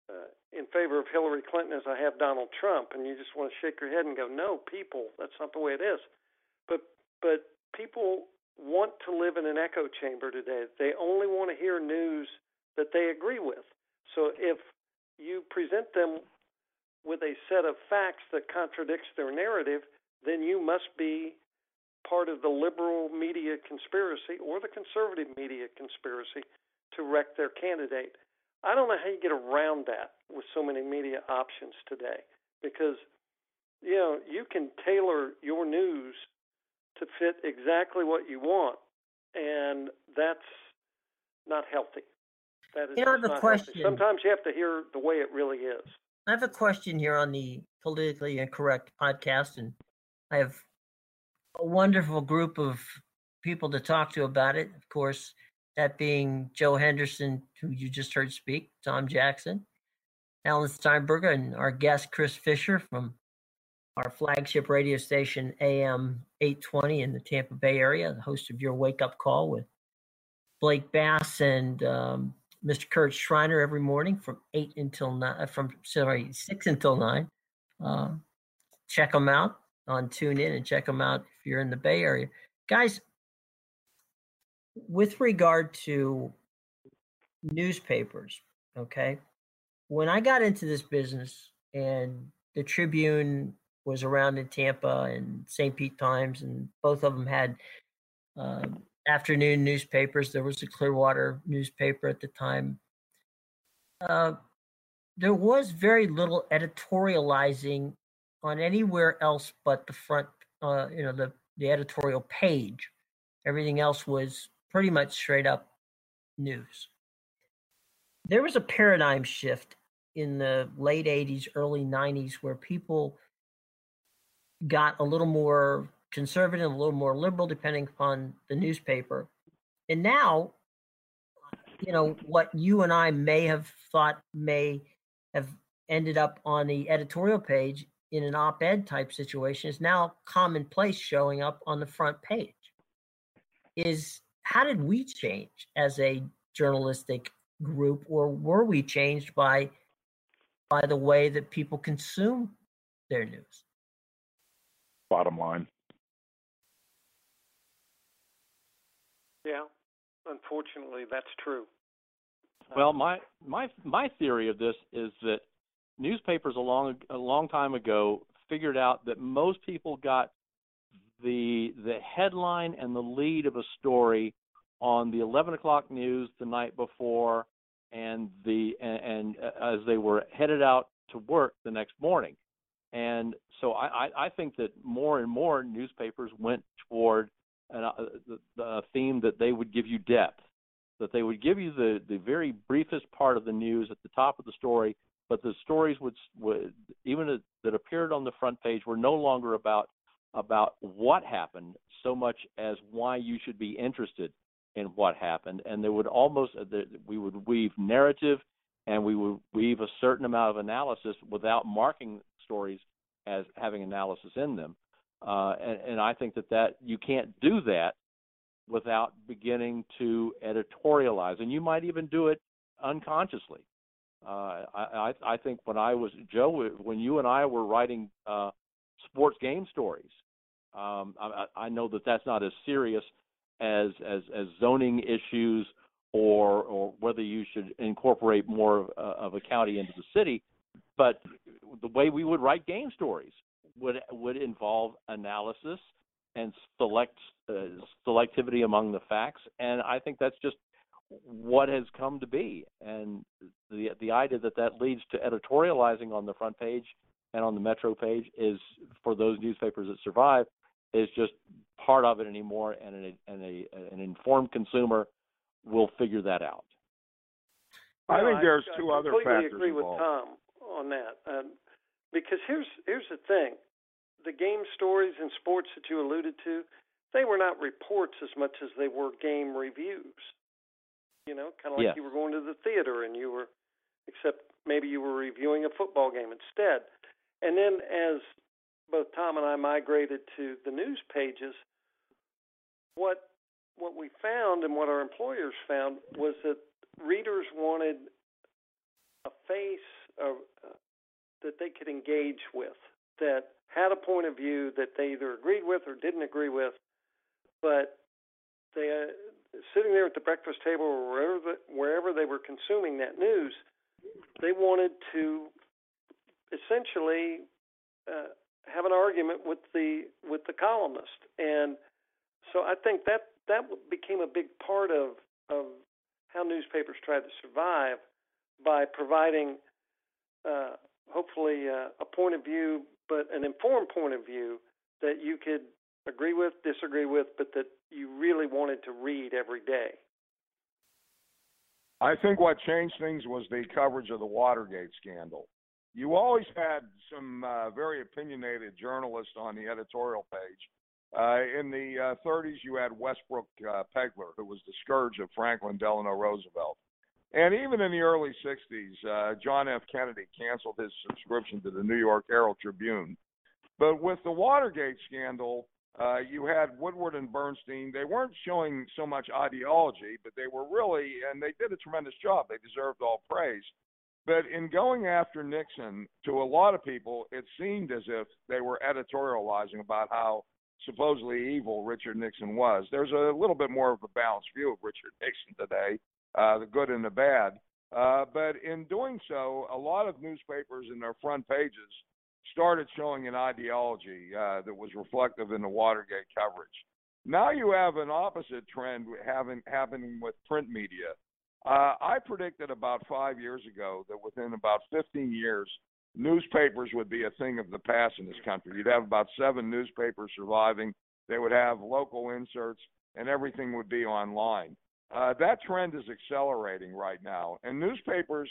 uh, in favor of Hillary Clinton as I have Donald Trump, and you just want to shake your head and go, "No, people, that's not the way it is." But but people want to live in an echo chamber today. They only want to hear news that they agree with. So if you present them with a set of facts that contradicts their narrative, then you must be part of the liberal media conspiracy or the conservative media conspiracy to wreck their candidate. I don't know how you get around that with so many media options today because you know you can tailor your news to fit exactly what you want, and that's not healthy. That is know, I question. Healthy. Sometimes you have to hear the way it really is. I have a question here on the politically incorrect podcast, and I have a wonderful group of people to talk to about it. Of course, that being Joe Henderson, who you just heard speak, Tom Jackson, Alan Steinberger and our guest Chris Fisher from our flagship radio station AM 820 in the Tampa Bay area, the host of your wake up call with Blake Bass and um, Mr. Kurt Schreiner every morning from eight until nine, from sorry six until nine. Uh, check them out on TuneIn and check them out if you're in the Bay Area, guys. With regard to newspapers, okay, when I got into this business and the Tribune was around in Tampa and St. Pete Times, and both of them had uh, afternoon newspapers. There was a Clearwater newspaper at the time. Uh, there was very little editorializing on anywhere else but the front, uh, you know, the the editorial page. Everything else was pretty much straight up news there was a paradigm shift in the late 80s, early 90s where people got a little more conservative, a little more liberal, depending upon the newspaper. And now, you know, what you and I may have thought may have ended up on the editorial page in an op ed type situation is now commonplace showing up on the front page. Is how did we change as a journalistic group, or were we changed by by the way that people consume their news? Bottom line. Yeah, unfortunately, that's true. Well, my my my theory of this is that newspapers a long a long time ago figured out that most people got the the headline and the lead of a story on the 11 o'clock news the night before and the and, and uh, as they were headed out to work the next morning. And so I, I think that more and more newspapers went toward an, uh, the, the theme that they would give you depth, that they would give you the, the very briefest part of the news at the top of the story, but the stories would, would even that appeared on the front page were no longer about about what happened so much as why you should be interested in what happened, and there would almost uh, we would weave narrative, and we would weave a certain amount of analysis without marking stories as having analysis in them, uh, and, and I think that that you can't do that without beginning to editorialize, and you might even do it unconsciously. Uh, I, I think when I was Joe, when you and I were writing uh, sports game stories, um, I, I know that that's not as serious as as as zoning issues or or whether you should incorporate more of, uh, of a county into the city. But the way we would write game stories would would involve analysis and select uh, selectivity among the facts, and I think that's just what has come to be. And the the idea that that leads to editorializing on the front page and on the metro page is for those newspapers that survive is just part of it anymore, and, an, and a, an informed consumer will figure that out. I think there's I, two I other completely factors agree involved. with Tom on that, um, because here's here's the thing: the game stories and sports that you alluded to, they were not reports as much as they were game reviews. You know, kind of like yes. you were going to the theater and you were, except maybe you were reviewing a football game instead. And then as both Tom and I migrated to the news pages, what what we found and what our employers found was that readers wanted a face of, uh, that they could engage with, that had a point of view that they either agreed with or didn't agree with, but they uh, sitting there at the breakfast table or wherever the, wherever they were consuming that news, they wanted to essentially uh, have an argument with the with the columnist, and so I think that that became a big part of of how newspapers tried to survive by providing uh, hopefully uh, a point of view, but an informed point of view that you could agree with, disagree with, but that you really wanted to read every day. I think what changed things was the coverage of the Watergate scandal. You always had some uh, very opinionated journalists on the editorial page. Uh, in the uh, 30s, you had Westbrook uh, Pegler, who was the scourge of Franklin Delano Roosevelt. And even in the early 60s, uh, John F. Kennedy canceled his subscription to the New York Herald Tribune. But with the Watergate scandal, uh, you had Woodward and Bernstein. They weren't showing so much ideology, but they were really, and they did a tremendous job. They deserved all praise. But in going after Nixon, to a lot of people, it seemed as if they were editorializing about how supposedly evil Richard Nixon was. There's a little bit more of a balanced view of Richard Nixon today, uh, the good and the bad. Uh, but in doing so, a lot of newspapers in their front pages started showing an ideology uh, that was reflective in the Watergate coverage. Now you have an opposite trend having happening with print media. Uh, I predicted about five years ago that within about 15 years, newspapers would be a thing of the past in this country. You'd have about seven newspapers surviving. They would have local inserts, and everything would be online. Uh, that trend is accelerating right now, and newspapers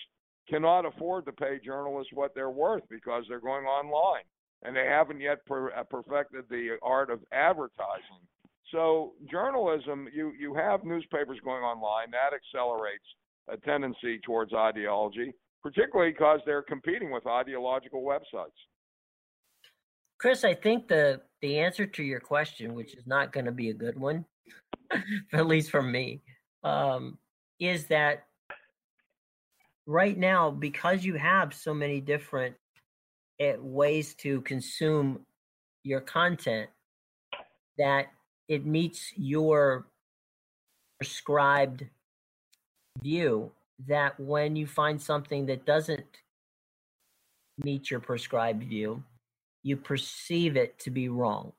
cannot afford to pay journalists what they're worth because they're going online and they haven't yet per, uh, perfected the art of advertising. So journalism, you you have newspapers going online that accelerates a tendency towards ideology, particularly because they're competing with ideological websites. Chris, I think the the answer to your question, which is not going to be a good one, [LAUGHS] at least for me, um, is that right now because you have so many different uh, ways to consume your content that it meets your prescribed view that when you find something that doesn't meet your prescribed view you perceive it to be wrong.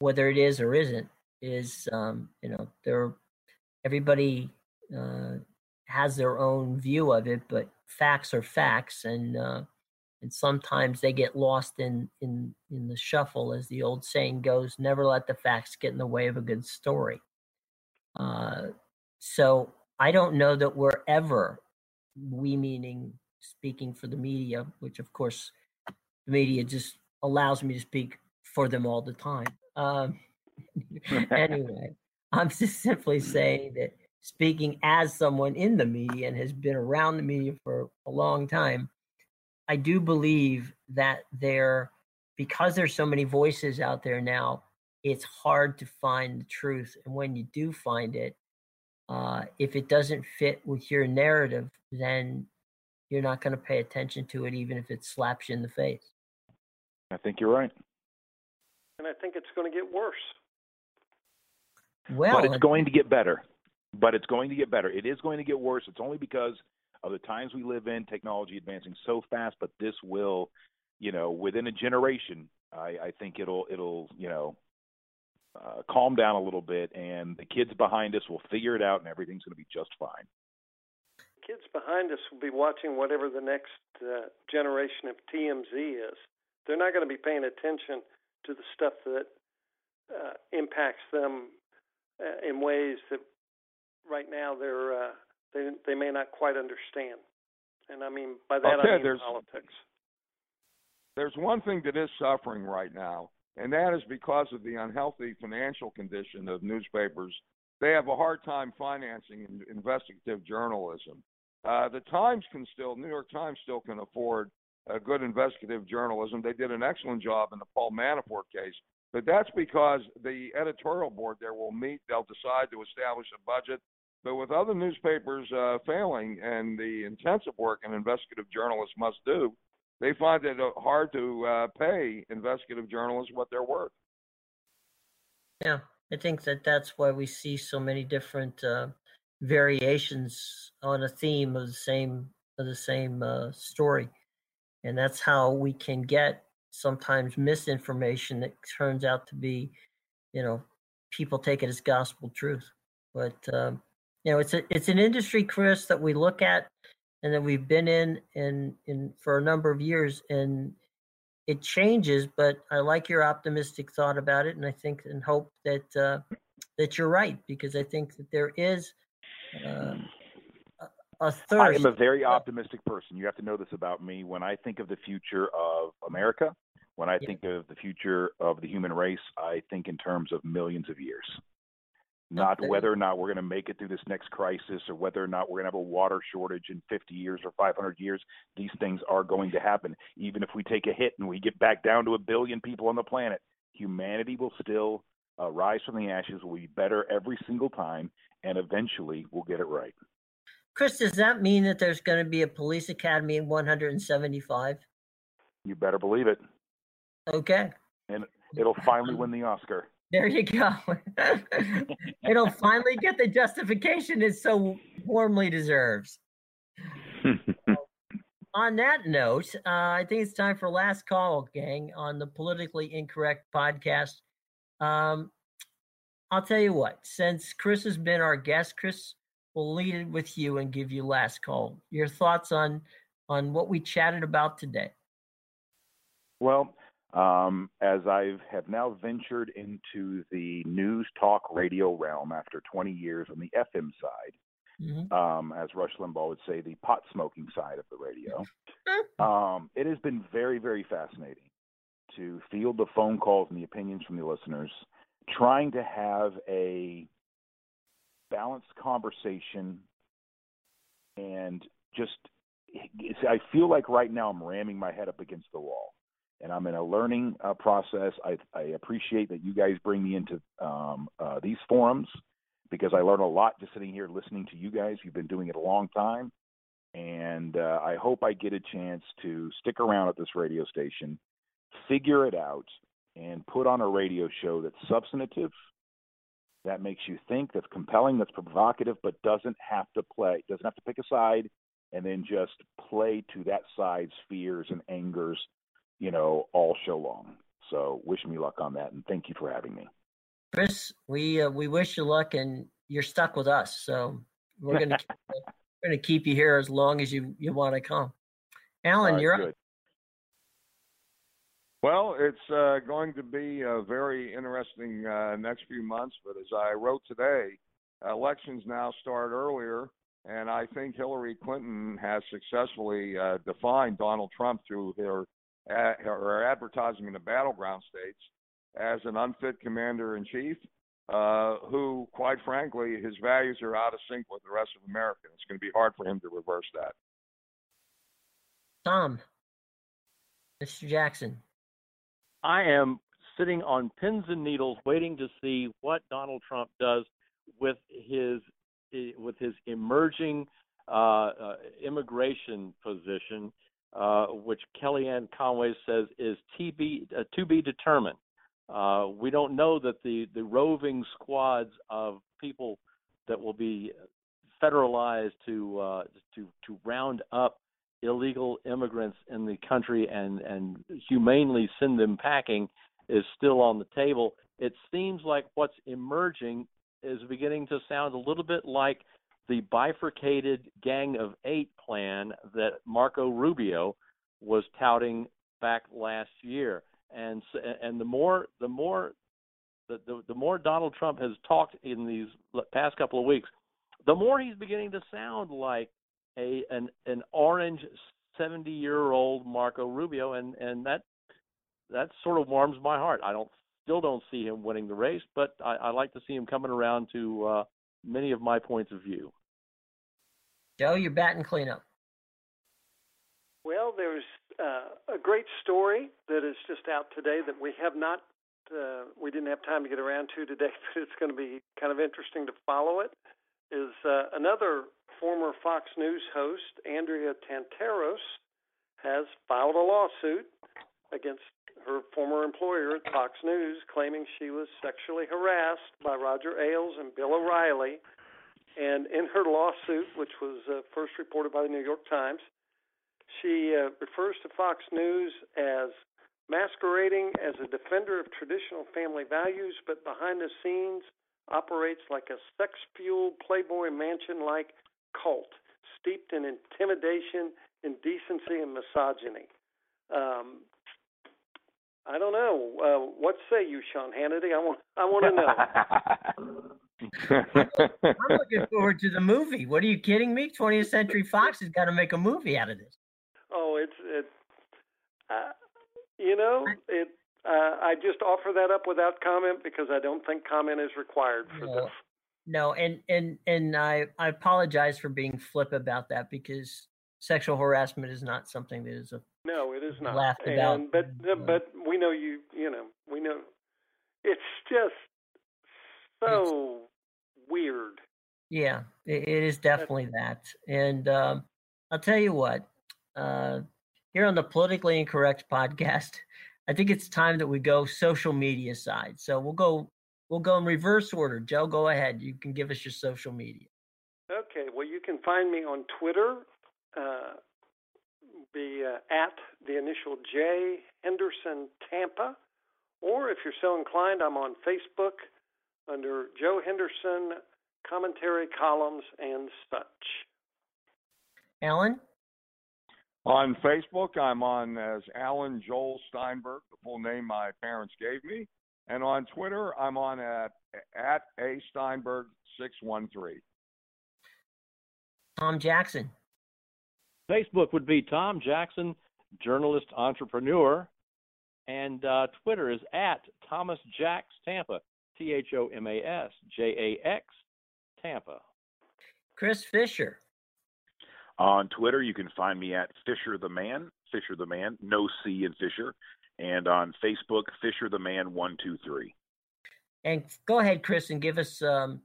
Whether it is or isn't is um, you know there everybody uh, has their own view of it, but facts are facts, and uh, and sometimes they get lost in in in the shuffle, as the old saying goes. Never let the facts get in the way of a good story. Uh, so I don't know that we're ever, we meaning speaking for the media, which of course the media just allows me to speak for them all the time. Um, [LAUGHS] anyway, I'm [LAUGHS] just simply saying that speaking as someone in the media and has been around the media for a long time, I do believe that there, because there's so many voices out there now, it's hard to find the truth. And when you do find it, uh, if it doesn't fit with your narrative, then you're not going to pay attention to it, even if it slaps you in the face. I think you're right. And I think it's going to get worse. Well, but it's going to get better but it's going to get better. It is going to get worse. It's only because of the times we live in, technology advancing so fast. But this will, you know, within a generation, I, I think it'll it'll you know uh, calm down a little bit, and the kids behind us will figure it out, and everything's going to be just fine. Kids behind us will be watching whatever the next uh, generation of TMZ is. They're not going to be paying attention to the stuff that uh, impacts them uh, in ways that right now they're uh, they they may not quite understand. And I mean by that okay, I mean there's, politics. There's one thing that is suffering right now, and that is because of the unhealthy financial condition of newspapers. They have a hard time financing investigative journalism. Uh, the Times can still, New York Times still can afford a good investigative journalism. They did an excellent job in the Paul Manafort case, but that's because the editorial board there will meet. They'll decide to establish a budget. But with other newspapers uh, failing and the intensive work an investigative journalist must do, they find it uh, hard to uh, pay investigative journalists what they're worth. Yeah, I think that that's why we see so many different uh, variations on a theme of the same of the same uh, story, and that's how we can get sometimes misinformation that turns out to be, you know, people take it as gospel truth. But um, you know, it's a it's an industry, Chris, that we look at and that we've been in in in for a number of years, and it changes. But I like your optimistic thought about it, and I think and hope that uh, that you're right because I think that there is. Uh, a thirst. I am a very optimistic person. You have to know this about me. When I think of the future of America, when I yeah. think of the future of the human race, I think in terms of millions of years. Not Okay. whether or not we're going to make it through this next crisis or whether or not we're going to have a water shortage in 50 years or 500 years. These things are going to happen. Even if we take a hit and we get back down to a billion people on the planet, humanity will still uh, rise from the ashes. We'll be better every single time, and eventually we'll get it right. Chris, does that mean that there's going to be a police academy in 175? You better believe it. Okay. And it'll finally win the Oscar. There you go. [LAUGHS] It'll finally get the justification it so warmly deserves. [LAUGHS] On that note, uh, I think it's time for last call, gang, on the politically incorrect podcast. Um, I'll tell you what. Since Chris has been our guest, Chris will lead it with you and give you last call. Your thoughts on on what we chatted about today. Well, um, as I have now ventured into the news talk radio realm after 20 years on the FM side, Mhm. um, as Rush Limbaugh would say, the pot smoking side of the radio, um, it has been very, very fascinating to field the phone calls and the opinions from the listeners, trying to have a balanced conversation and just I feel like right now I'm ramming my head up against the wall and I'm in a learning uh, process. I, I appreciate that you guys bring me into um, uh, these forums because I learn a lot just sitting here listening to you guys. You've been doing it a long time, and uh, I hope I get a chance to stick around at this radio station, figure it out, and put on a radio show that's substantive, that makes you think, that's compelling, that's provocative, but doesn't have to play, doesn't have to pick a side, and then just play to that side's fears and angers you know, all show long. So wish me luck on that, and thank you for having me. Chris, we uh, we wish you luck, and you're stuck with us. So we're gonna keep, [LAUGHS] we're gonna keep you here as long as you you want to come. Alan, right, you're good. up. Well, it's uh, going to be a very interesting uh, next few months. But as I wrote today, elections now start earlier, and I think Hillary Clinton has successfully uh, defined Donald Trump through her uh, her advertising in the battleground states as an unfit commander in chief. Uh, who, quite frankly, his values are out of sync with the rest of America. It's going to be hard for him to reverse that. Tom, Mr. Jackson. I am sitting on pins and needles, waiting to see what Donald Trump does with his eh, with his emerging uh, uh, immigration position, uh, which Kellyanne Conway says is TB, uh, to be determined. Uh, we don't know that the, the roving squads of people that will be federalized to uh, to to round up illegal immigrants in the country and and humanely send them packing is still on the table. It seems like what's emerging is beginning to sound a little bit like the bifurcated Gang of Eight plan that Marco Rubio was touting back last year. And and the more the more the, the the more Donald Trump has talked in these past couple of weeks, the more he's beginning to sound like a an an orange 70 year old Marco Rubio and and that that sort of warms my heart. I don't still don't see him winning the race, but I, I like to see him coming around to uh, many of my points of view. Joe, you're batting cleanup. Well, there's uh, a great story that is just out today that we have not, uh, we didn't have time to get around to today, [LAUGHS] but it's going to be kind of interesting to follow it. Is uh, another former Fox News host, Andrea Tantaros, has filed a lawsuit against her former employer Fox News, claiming she was sexually harassed by Roger Ailes and Bill O'Reilly. And in her lawsuit, which was uh, first reported by the New York Times, she uh, refers to Fox News as masquerading as a defender of traditional family values, but behind the scenes operates like a sex fueled Playboy mansion like cult, steeped in intimidation, indecency, and misogyny. Um, I don't know. Uh, what say you, Sean Hannity? I want. I want to know. [LAUGHS] I'm looking forward to the movie. What are you kidding me? 20th Century Fox has got to make a movie out of this. Oh, it's it. Uh, you know, it. Uh, I just offer that up without comment because I don't think comment is required for No. the no, and and and I I apologize for being flip about that because sexual harassment is not something that is a no, it is not. laughed about. But uh, but we know you. You know, we know. It's just so weird. Yeah, it, it is definitely that. And um, I'll tell you what, uh, here on the Politically Incorrect podcast, I think it's time that we go social media side. So we'll go we'll go in reverse order. Joe, go ahead. You can give us your social media. Okay. Well, you can find me on Twitter. Uh, be uh, at the initial J Henderson Tampa, or if you're so inclined, I'm on Facebook under Joe Henderson commentary columns and such. Alan? On Facebook, I'm on as Alan Joel Steinberg, the full name my parents gave me. And on Twitter, I'm on at, at A Steinberg 613. Tom Jackson. Facebook would be Tom Jackson, journalist entrepreneur, and uh, Twitter is at Thomas Jacks Tampa, T H O M A S J A X Tampa. Chris Fisher. On Twitter, you can find me at Fisher the Man, Fisher the Man, no C in Fisher, and on Facebook, Fisher the Man one two three. And go ahead, Chris, and give us um,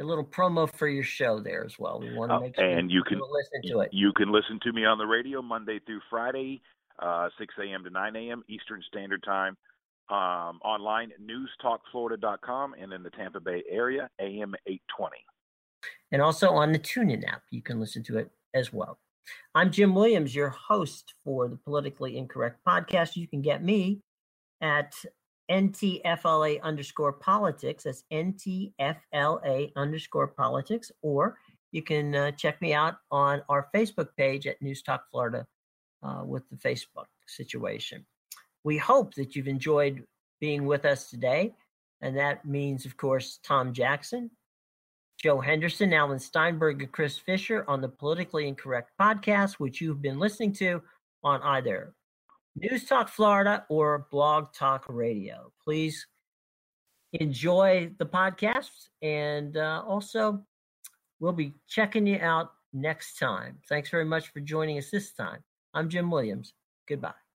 a little promo for your show there as well. We want to Oh, make sure and you can listen to it. You can listen to me on the radio Monday through Friday, uh, 6 a.m. to 9 a.m. Eastern Standard Time. Um, online, newstalkflorida.com, and in the Tampa Bay area, AM 820. and also on the TuneIn app. You can listen to it as well. I'm Jim Williams, your host for the Politically Incorrect podcast. You can get me at NTFLA underscore politics. That's NTFLA underscore politics. Or you can uh, check me out on our Facebook page at News Talk Florida uh, with the Facebook situation. We hope that you've enjoyed being with us today. And that means, of course, Tom Jackson, Joe Henderson, Alan Steinberg, and Chris Fisher on the Politically Incorrect podcast, which you've been listening to on either News Talk Florida or Blog Talk Radio. Please enjoy the podcasts, and uh, also we'll be checking you out next time. Thanks very much for joining us this time. I'm Jim Williams. Goodbye.